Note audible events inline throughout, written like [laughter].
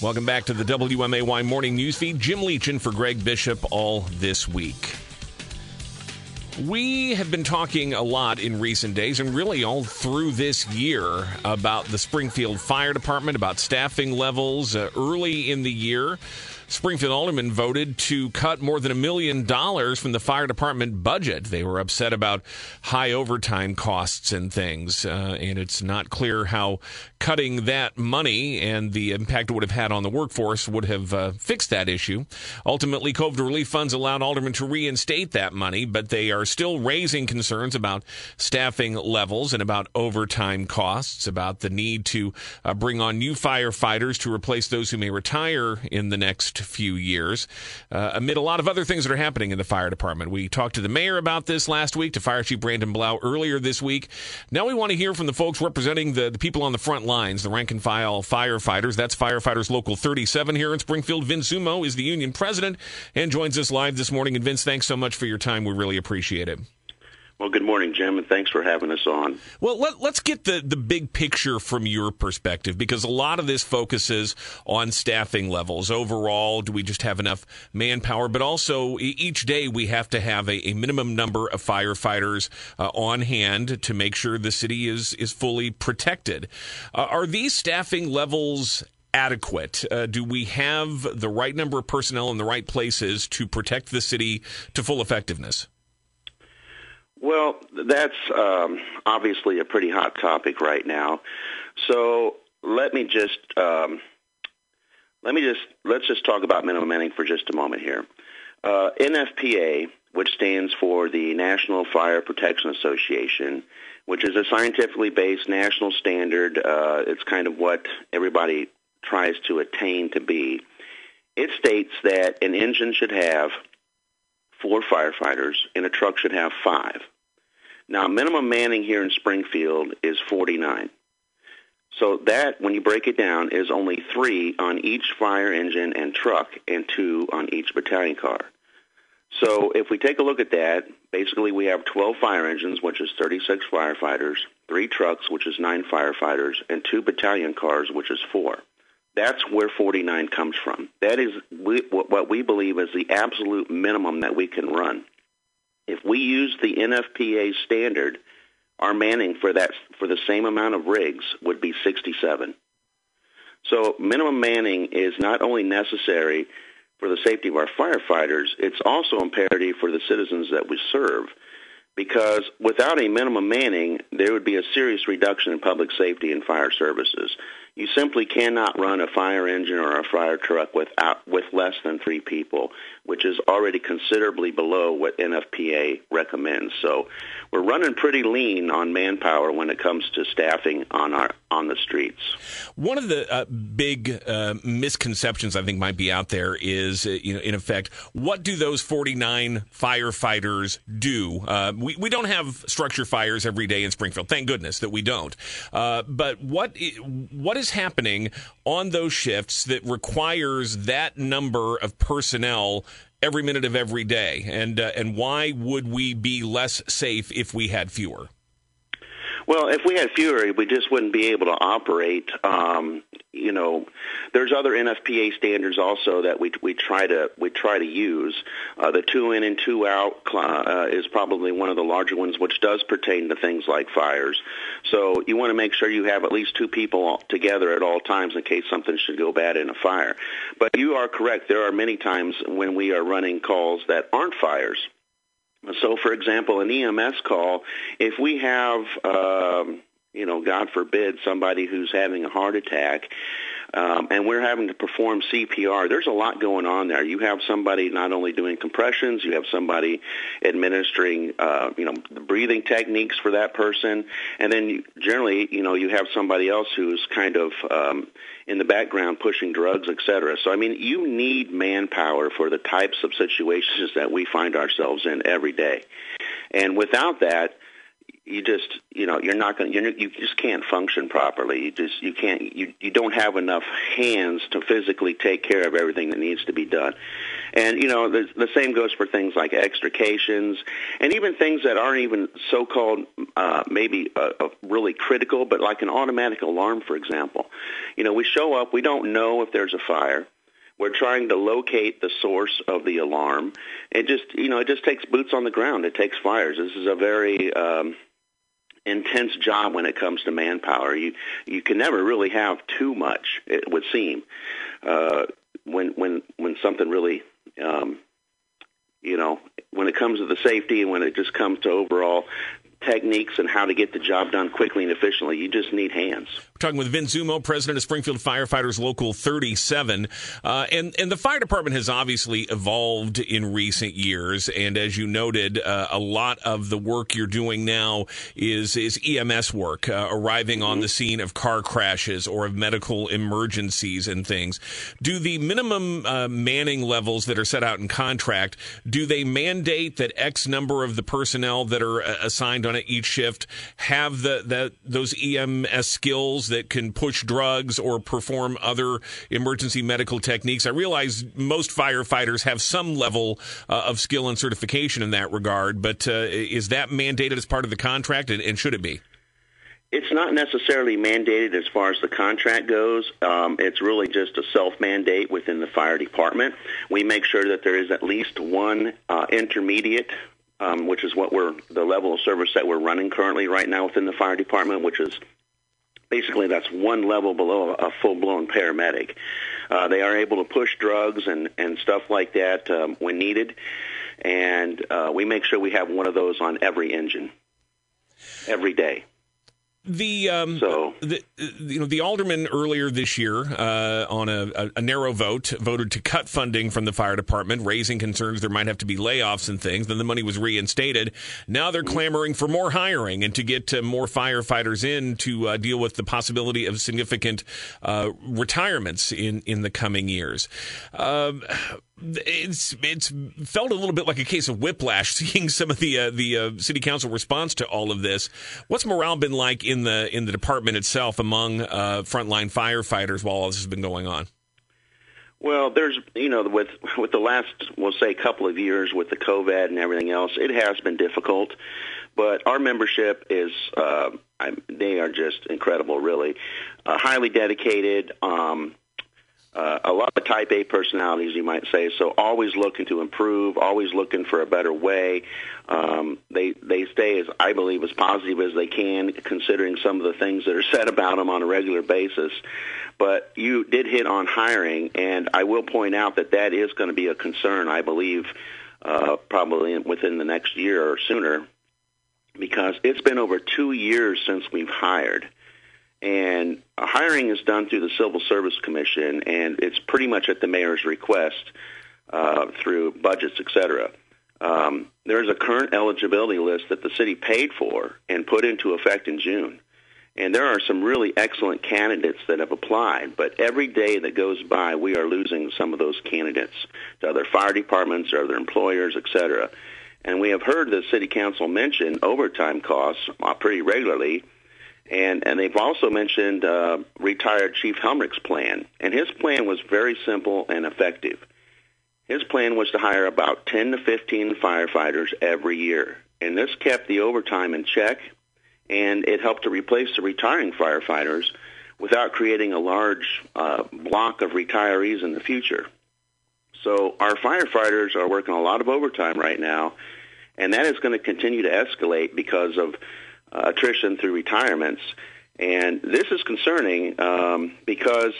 Welcome back to the WMAY Morning News Feed. Jim Leach in for Greg Bishop all this week. We have been talking a lot in recent days and really all through this year about the Springfield Fire Department, about staffing levels uh, early in the year. Springfield aldermen voted to cut more than a million dollars from the fire department budget. They were upset about high overtime costs and things, uh, and it's not clear how cutting that money and the impact it would have had on the workforce would have uh, fixed that issue. Ultimately, COVID relief funds allowed aldermen to reinstate that money, but they are still raising concerns about staffing levels and about overtime costs, about the need to uh, bring on new firefighters to replace those who may retire in the next few years, uh, amid a lot of other things that are happening in the fire department. We talked to the mayor about this last week, to Fire Chief Brandon Blough earlier this week. Now we want to hear from the folks representing the, the people on the front lines, the rank and file firefighters. That's Firefighters Local 37 here in Springfield. Vince Zummo is the union president and joins us live this morning. And Vince, thanks so much for your time. We really appreciate it. Well, good morning, Jim, and thanks for having us on. Well, let, us get the, the big picture from your perspective because a lot of this focuses on staffing levels. Overall, do we just have enough manpower? But also, each day we have to have a, a minimum number of firefighters uh, on hand to make sure the city is, is fully protected. Uh, are these staffing levels adequate? Uh, do we have the right number of personnel in the right places to protect the city to full effectiveness? Well, that's um, obviously a pretty hot topic right now. So let me just um, let me just let's just talk about minimum manning for just a moment here. Uh, NFPA, which stands for the National Fire Protection Association, which is a scientifically based national standard. Uh, it's kind of what everybody tries to attain to be. It states that an engine should have four firefighters, and a truck should have five. Now, minimum manning here in Springfield is 49. So that, when you break it down, is only three on each fire engine and truck and two on each battalion car. So if we take a look at that, basically we have 12 fire engines, which is 36 firefighters, three trucks, which is nine firefighters, and two battalion cars, which is four. That's where 49 comes from. That is what we believe is the absolute minimum that we can run. If we use the NFPA standard, our manning for that for the same amount of rigs would be 67. So minimum manning is not only necessary for the safety of our firefighters, it's also imperative for the citizens that we serve because without a minimum manning, there would be a serious reduction in public safety and fire services. You simply cannot run a fire engine or a fire truck without with less than three people, which is already considerably below what NFPA recommends. So we're running pretty lean on manpower when it comes to staffing on our on the streets. One of the uh, big uh, misconceptions I think might be out there is, uh, you know, in effect, what do those 49 firefighters do? Uh, we we don't have structure fires every day in Springfield. Thank goodness that we don't. Uh, but what what is is happening on those shifts that requires that number of personnel every minute of every day, and uh, and why would we be less safe if we had fewer? Well, if we had fewer, we just wouldn't be able to operate. Um, you know, there's other NFPA standards also that we we try to we try to use. Uh, the two in and two out uh, is probably one of the larger ones, which does pertain to things like fires. So you want to make sure you have at least two people together at all times in case something should go bad in a fire. But you are correct. There are many times when we are running calls that aren't fires so, for example, an EMS call, if we have, um, you know, God forbid, somebody who's having a heart attack, um, and we're having to perform CPR. There's a lot going on there. You have somebody not only doing compressions, you have somebody administering, uh, you know, the breathing techniques for that person, and then you, generally, you know, you have somebody else who's kind of um, in the background pushing drugs, et cetera. So, I mean, you need manpower for the types of situations [laughs] that we find ourselves in every day, and without that you just you know you're not going you you just can't function properly. You just you can't you you don't have enough hands to physically take care of everything that needs to be done. And you know the the same goes for things like extrications and even things that aren't even so-called uh, maybe uh, uh, really critical, but like an automatic alarm, for example. You know, we show up, we don't know if there's a fire. We're trying to locate the source of the alarm. It just, you know, it just takes boots on the ground. It takes fires. This is a very um, intense job when it comes to manpower. You you can never really have too much. It would seem uh, when when when something really um, you know when it comes to the safety and when it just comes to overall techniques and how to get the job done quickly and efficiently. You just need hands. We're talking with Vince Zummo, president of Springfield Firefighters Local 37. Uh, and, and the fire department has obviously evolved in recent years. And as you noted, uh, a lot of the work you're doing now is, is EMS work, uh, arriving mm-hmm. on the scene of car crashes or of medical emergencies and things. Do the minimum uh, manning levels that are set out in contract, do they mandate that X number of the personnel that are uh, assigned on each shift have the, the those EMS skills that can push drugs or perform other emergency medical techniques. I realize most firefighters have some level uh, of skill and certification in that regard, but uh, is that mandated as part of the contract, and, and should it be? It's not necessarily mandated as far as the contract goes. Um, it's really just a self-mandate within the fire department. We make sure that there is at least one uh, intermediate um, which is what we're the level of service that we're running currently right now within the fire department, which is basically that's one level below a full-blown paramedic. Uh, they are able to push drugs and and stuff like that um, when needed, and uh, we make sure we have one of those on every engine every day. The um, so the, you know the alderman earlier this year uh, on a, a, narrow vote voted to cut funding from the fire department, raising concerns there might have to be layoffs and things. Then the money was reinstated. Now they're clamoring for more hiring and to get uh, more firefighters in to uh, deal with the possibility of significant uh, retirements in in the coming years. Um, it's it's felt a little bit like a case of whiplash [laughs] seeing some of the uh, the uh, city council response to all of this. What's morale been like in the in the department itself among uh, frontline firefighters while all this has been going on? Well, there's you know with with the last we'll say couple of years with the COVID and everything else, it has been difficult. But our membership is uh, I, they are just incredible, really, uh, highly dedicated. Um, uh, a lot of type A personalities, you might say. So always looking to improve, always looking for a better way. Um, they they stay as I believe as positive as they can, considering some of the things that are [laughs] said about them on a regular basis. But you did hit on hiring, and I will point out that that is going to be a concern. I believe uh, probably within the next year or sooner, because it's been over two years since we've hired. And hiring is done through the Civil Service Commission, and it's pretty much at the mayor's request uh, through budgets, et cetera. Um, there's a current eligibility list that the city paid for and put into effect in June. And there are some really excellent candidates that have applied, but every day that goes by, we are losing some of those candidates to other fire departments or other employers, et cetera. And we have heard the city council mention overtime costs uh, pretty regularly and, and they've also mentioned uh, retired Chief Helmrich's plan. And his plan was very simple and effective. His plan was to hire about 10 to 15 firefighters every year. And this kept the overtime in check, and it helped to replace the retiring firefighters without creating a large uh, block of retirees in the future. So our firefighters are working a lot of overtime right now, and that is going to continue to escalate because of attrition through retirements. And this is concerning um, because,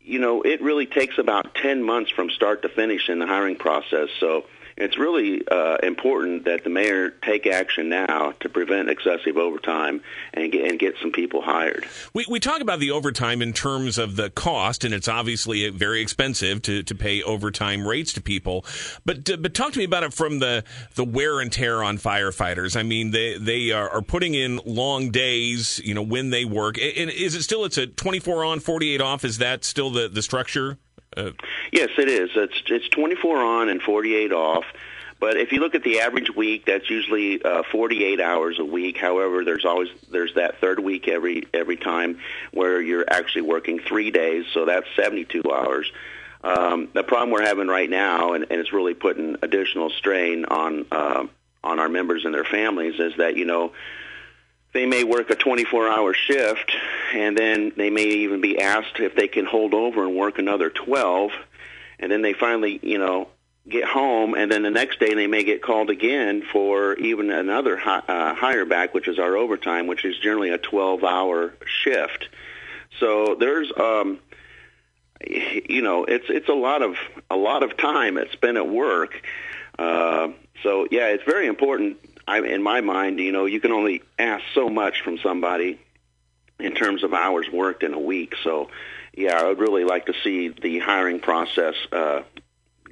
you know, it really takes about 10 months from start to finish in the hiring process. So it's really uh, important that the mayor take action now to prevent excessive overtime and get, and get some people hired. We, we talk about the overtime in terms of the cost, and it's obviously very expensive to, to pay overtime rates to people. But uh, but talk to me about it from the, the wear and tear on firefighters. I mean, they they are, are putting in long days, you know, when they work. And is it still it's a twenty four on, forty eight off? Is that still the the structure? Uh, yes, it is. It's it's 24 on and 48 off. But if you look at the average week, that's usually uh, 48 hours a week. However, there's always there's that third week every every time where you're actually working three days, so that's 72 hours. Um, the problem we're having right now, and, and it's really putting additional strain on uh, on our members and their families, is that you know they may work a 24 hour shift and then they may even be asked if they can hold over and work another 12 and then they finally you know get home and then the next day they may get called again for even another hi- uh, higher back which is our overtime which is generally a 12 hour shift. So there's um you know it's it's a lot of a lot of time it's spent at work. Uh so yeah it's very important I, in my mind, you know, you can only ask so much from somebody in terms of hours worked in a week. So, yeah, I would really like to see the hiring process uh,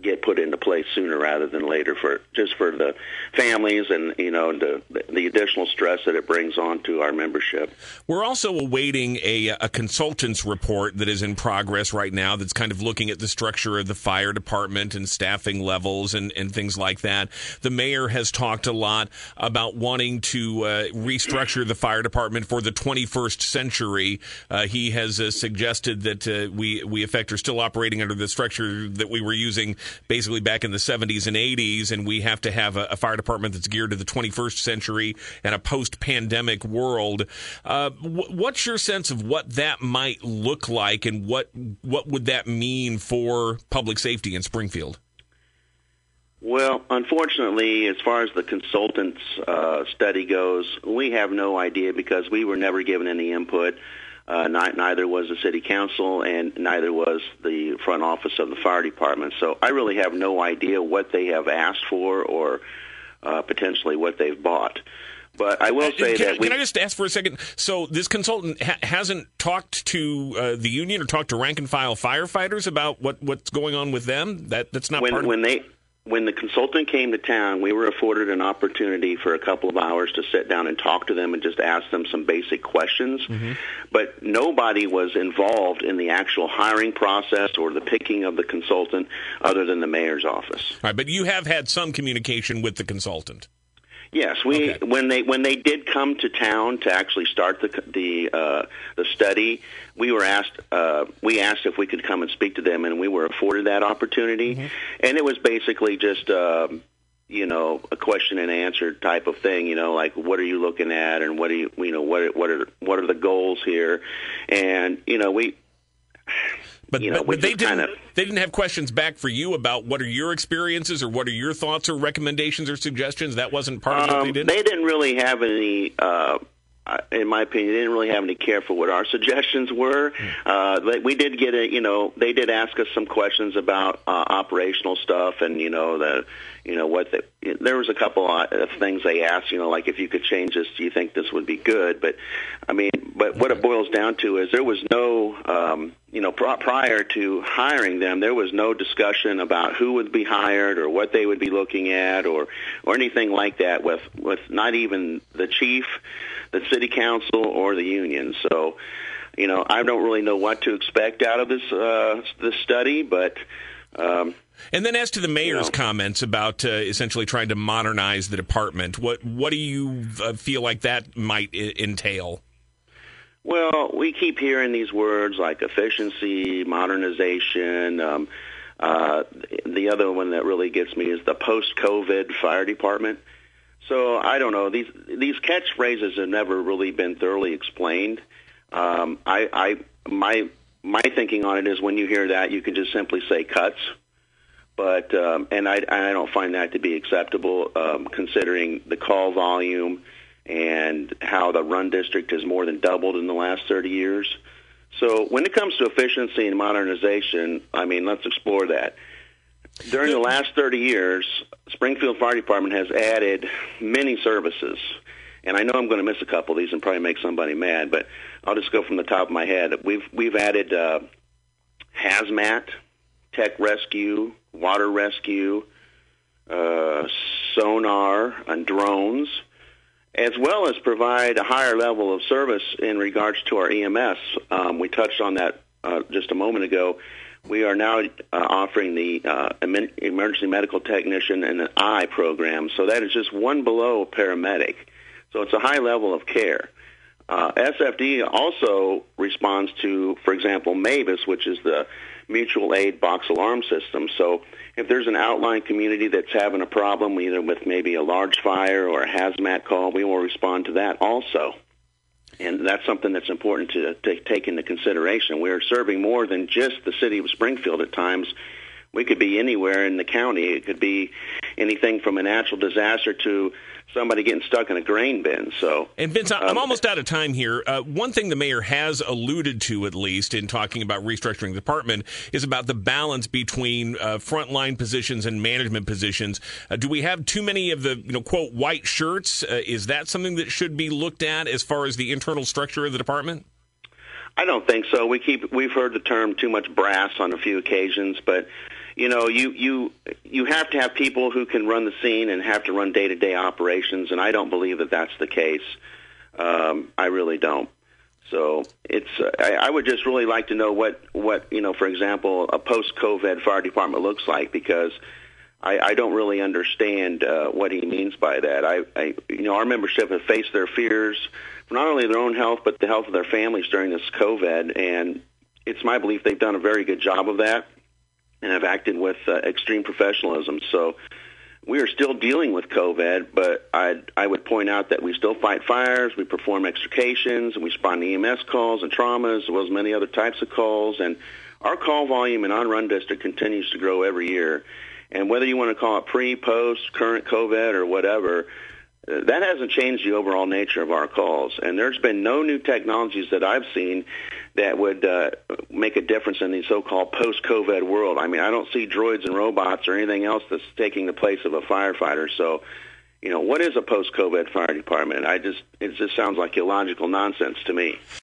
get put into place sooner rather than later for just for the families and you know the the additional stress that it brings on to our membership. We're also awaiting a a consultant's report that is in progress right now that's kind of looking at the structure of the fire department and staffing levels and and things like that. The mayor has talked a lot about wanting to uh, restructure the fire department for the 21st century. Uh, he has uh, suggested that uh, we we effect are still operating under the structure that we were using basically back in the 70s and 80s, and we have to have a, a fire department that's geared to the 21st century and a post-pandemic world. Uh, w- what's your sense of what that might look like, and what what would that mean for public safety in Springfield? Well, unfortunately, as far as the consultant's uh, study goes, we have no idea because we were never given any input. Uh, not, neither was the city council, and neither was the front office of the fire department. So I really have no idea what they have asked for or uh, potentially what they've bought. But I will say can, that we, can I just ask for a second? So this consultant ha- hasn't talked to uh, the union or talked to rank and file firefighters about what, what's going on with them. That that's not when, part of when they when the consultant came to town, we were afforded an opportunity for a couple of hours to sit down and talk to them and just ask them some basic questions. Mm-hmm. But nobody was involved in the actual hiring process or the picking of the consultant other than the mayor's office. All right, but you have had some communication with the consultant. Yes, we okay. when they when they did come to town to actually start the the uh, the study, we were asked uh, we asked if we could come and speak to them, and we were afforded that opportunity, mm-hmm. and it was basically just. Um, you know, a question and answer type of thing. You know, like what are you looking at, and what are you, you know, what are, what are what are the goals here, and you know, we but, you know, but, but they didn't. Kinda, they didn't have questions back for you about what are your experiences or what are your thoughts or recommendations or suggestions. That wasn't part of um, what they did. They didn't really have any. Uh, in my opinion, they didn't really have any care for what our [laughs] suggestions were. Hmm. Uh, we did get a, you know, they did ask us some questions about uh, operational stuff, and you know the, you know what the, there was a couple of things they asked, you know, like if you could change this, do you think this would be good? But I mean, but what it boils down to is there was no, um, you know, pr- prior to hiring them, there was no discussion about who would be hired or what they would be looking at or or anything like that with with not even the chief the city council or the union. So, you know, I don't really know what to expect out of this uh, this study, but. Um, and then, as to the mayor's know, comments about uh, essentially trying to modernize the department, what what do you uh, feel like that might I- entail? Well, we keep hearing these words like efficiency, modernization. Um, uh, the other one that really gets me is the post-COVID fire department. So I don't know. These these catchphrases have never really been thoroughly explained. Um, I, I my my thinking on it is when you hear that, you can just simply say cuts. But um, and I I don't find that to be acceptable, um, considering the call volume and how the run district has more than doubled in the last 30 years. So when it comes to efficiency and modernization, I mean, let's explore that. During the last 30 years, Springfield Fire Department has added many services. And I know I'm going to miss a couple of these and probably make somebody mad, but I'll just go from the top of my head. We've we've added uh, hazmat, tech rescue, water rescue, uh, sonar, and drones, as well as provide a higher level of service in regards to our EMS. Um, we touched on that uh, just a moment ago we are now uh, offering the uh, emergency medical technician and an eye program. So that is just one below paramedic. So it's a high level of care. Uh, SFD also responds to, for example, MABAS, which is the mutual aid box alarm system. So if there's an outlying community that's having a problem, either with maybe a large fire or a hazmat call, we will respond to that also. And that's something that's important to, to take into consideration. We're serving more than just the city of Springfield at times. We could be anywhere in the county. It could be anything from a natural disaster to somebody getting stuck in a grain bin. So, and Vince, I'm um, almost out of time here. Uh, one thing the mayor has alluded to, at least in talking about restructuring the department, is about the balance between uh, frontline positions and management positions. Uh, do we have too many of the, you know, quote white shirts? Uh, is that something that should be looked at as far as the internal structure of the department? I don't think so. We keep we've heard the term too much brass on a few occasions, but you know, you you you have to have people who can run the scene and have to run day to day operations, and I don't believe that that's the case. Um, I really don't. So it's uh, I, I would just really like to know what what you know, for example, a post COVID fire department looks like because. I, I don't really understand uh, what he means by that. I, I, you know, our membership have faced their fears not only their own health but the health of their families during this COVID, and it's my belief they've done a very good job of that and have acted with uh, extreme professionalism. So we are still dealing with COVID, but I I would point out that we still fight fires, we perform extrications, and we respond to EMS calls and traumas, as well as many other types of calls. And our call volume in on-run district continues to grow every year. And whether you want to call it pre, post, current COVID, or whatever, that hasn't changed the overall nature of our calls. And there's been no new technologies that I've seen that would uh, make a difference in the so-called post-COVID world. I mean, I don't see droids and robots or anything else that's taking the place of a firefighter. So, you know, what is a post-COVID fire department? I just it just sounds like illogical nonsense to me.